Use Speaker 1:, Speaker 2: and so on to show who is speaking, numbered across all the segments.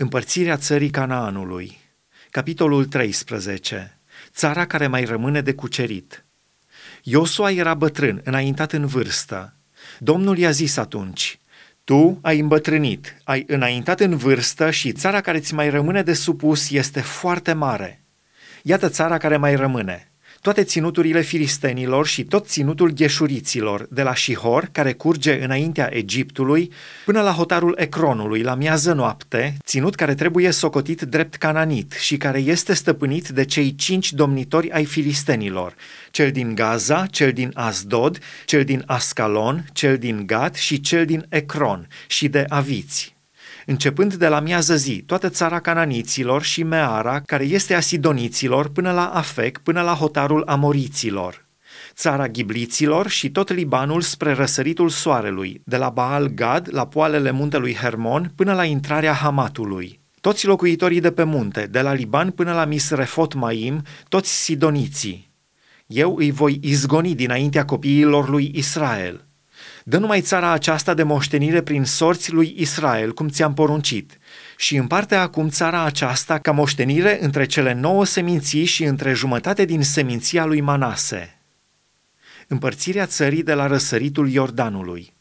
Speaker 1: Împărțirea țării Canaanului Capitolul 13 Țara care mai rămâne de cucerit Iosua era bătrân, înaintat în vârstă. Domnul i-a zis atunci, Tu ai îmbătrânit, ai înaintat în vârstă și țara care ți mai rămâne de supus este foarte mare. Iată țara care mai rămâne toate ținuturile filistenilor și tot ținutul gheșuriților, de la Shihor, care curge înaintea Egiptului, până la hotarul Ecronului, la miază noapte, ținut care trebuie socotit drept cananit și care este stăpânit de cei cinci domnitori ai filistenilor, cel din Gaza, cel din Asdod, cel din Ascalon, cel din Gat și cel din Ecron și de aviți începând de la miază zi, toată țara cananiților și Meara, care este a sidoniților, până la Afec, până la hotarul amoriților, țara ghibliților și tot Libanul spre răsăritul soarelui, de la Baal Gad la poalele muntelui Hermon până la intrarea Hamatului. Toți locuitorii de pe munte, de la Liban până la Misrefot Maim, toți sidoniții. Eu îi voi izgoni dinaintea copiilor lui Israel – Dă numai țara aceasta de moștenire prin sorți lui Israel, cum ți-am poruncit, și împarte acum țara aceasta ca moștenire între cele nouă seminții și între jumătate din seminția lui Manase. Împărțirea țării de la răsăritul Iordanului.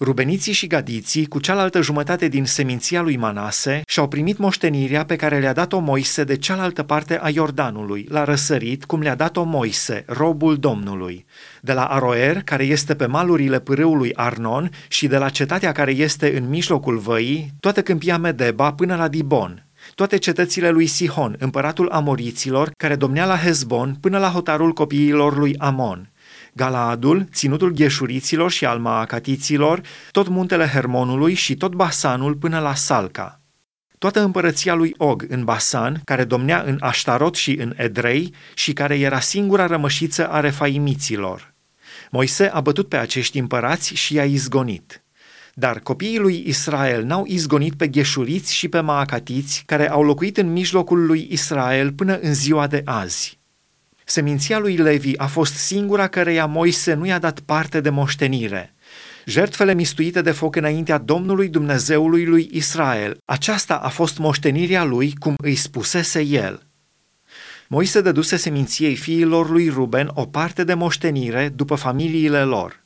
Speaker 1: Rubeniții și gadiții, cu cealaltă jumătate din seminția lui Manase, și-au primit moștenirea pe care le-a dat-o Moise de cealaltă parte a Iordanului, la răsărit, cum le-a dat-o Moise, robul Domnului, de la Aroer, care este pe malurile pârâului Arnon, și de la cetatea care este în mijlocul văii, toată câmpia Medeba până la Dibon, toate cetățile lui Sihon, împăratul Amoriților, care domnea la Hezbon, până la hotarul copiilor lui Amon – Galaadul, ținutul gheșuriților și al maacatiților, tot muntele Hermonului și tot Basanul până la Salca. Toată împărăția lui Og în Basan, care domnea în Aștarot și în Edrei și care era singura rămășiță a refaimiților. Moise a bătut pe acești împărați și i-a izgonit. Dar copiii lui Israel n-au izgonit pe gheșuriți și pe maacatiți care au locuit în mijlocul lui Israel până în ziua de azi. Seminția lui Levi a fost singura căreia Moise nu i-a dat parte de moștenire. Jertfele mistuite de foc înaintea Domnului Dumnezeului lui Israel, aceasta a fost moștenirea lui, cum îi spusese el. Moise dăduse seminției fiilor lui Ruben o parte de moștenire după familiile lor.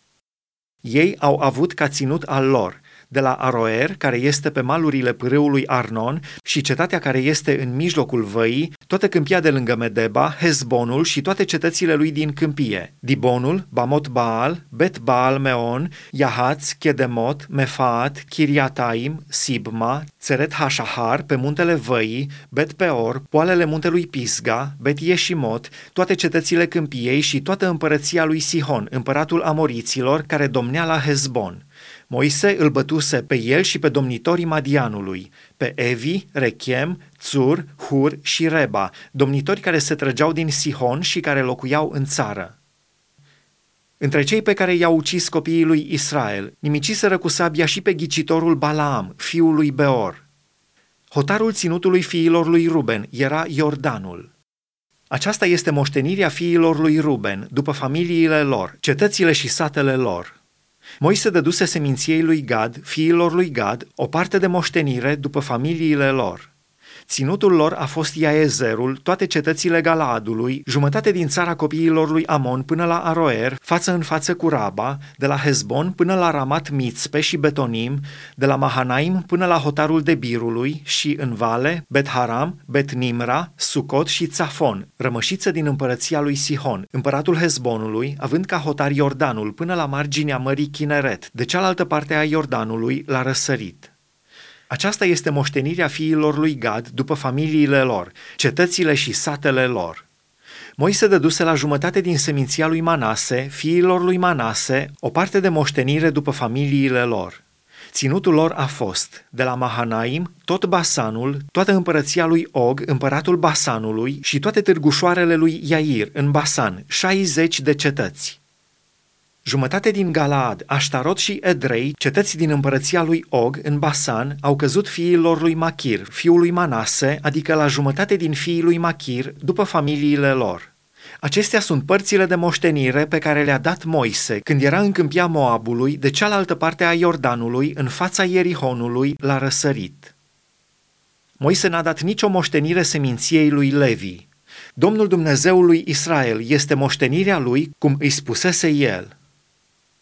Speaker 1: Ei au avut ca ținut al lor – de la Aroer, care este pe malurile pârâului Arnon, și cetatea care este în mijlocul văii, toată câmpia de lângă Medeba, Hezbonul și toate cetățile lui din câmpie, Dibonul, Bamot Baal, Bet Baal Meon, Yahaț, Chedemot, Mefaat, Kiriataim, Sibma, Țeret Hashahar, pe muntele Văii, Bet Peor, poalele muntelui Pisga, Bet Yeșimot, toate cetățile câmpiei și toată împărăția lui Sihon, împăratul Amoriților, care domnea la Hezbon. Moise îl bătuse pe el și pe domnitorii Madianului, pe Evi, Rechem, Țur, Hur și Reba, domnitori care se trăgeau din Sihon și care locuiau în țară. Între cei pe care i-au ucis copiii lui Israel, nimiciseră cu sabia și pe ghicitorul Balaam, fiul lui Beor. Hotarul ținutului fiilor lui Ruben era Iordanul. Aceasta este moștenirea fiilor lui Ruben, după familiile lor, cetățile și satele lor. Moise dăduse seminției lui Gad, fiilor lui Gad, o parte de moștenire după familiile lor. Ținutul lor a fost Iaezerul, toate cetățile Galaadului, jumătate din țara copiilor lui Amon până la Aroer, față în față cu Raba, de la Hezbon până la Ramat Mitzpe și Betonim, de la Mahanaim până la hotarul Debirului și în vale, Bet Haram, Bet Nimra, Sucot și Țafon, rămășiță din împărăția lui Sihon, împăratul Hezbonului, având ca hotar Iordanul până la marginea mării Chineret, de cealaltă parte a Iordanului, la răsărit. Aceasta este moștenirea fiilor lui Gad după familiile lor, cetățile și satele lor. Moise dăduse la jumătate din seminția lui Manase, fiilor lui Manase, o parte de moștenire după familiile lor. Ținutul lor a fost, de la Mahanaim, tot Basanul, toată împărăția lui Og, împăratul Basanului și toate târgușoarele lui Iair în Basan, 60 de cetăți. Jumătate din Galaad, Aștarot și Edrei, cetăți din împărăția lui Og, în Basan, au căzut fiilor lui Machir, fiul lui Manase, adică la jumătate din fiii lui Machir, după familiile lor. Acestea sunt părțile de moștenire pe care le-a dat Moise când era în câmpia Moabului, de cealaltă parte a Iordanului, în fața Ierihonului, la răsărit. Moise n-a dat nicio moștenire seminției lui Levi. Domnul Dumnezeul lui Israel este moștenirea lui, cum îi spusese el.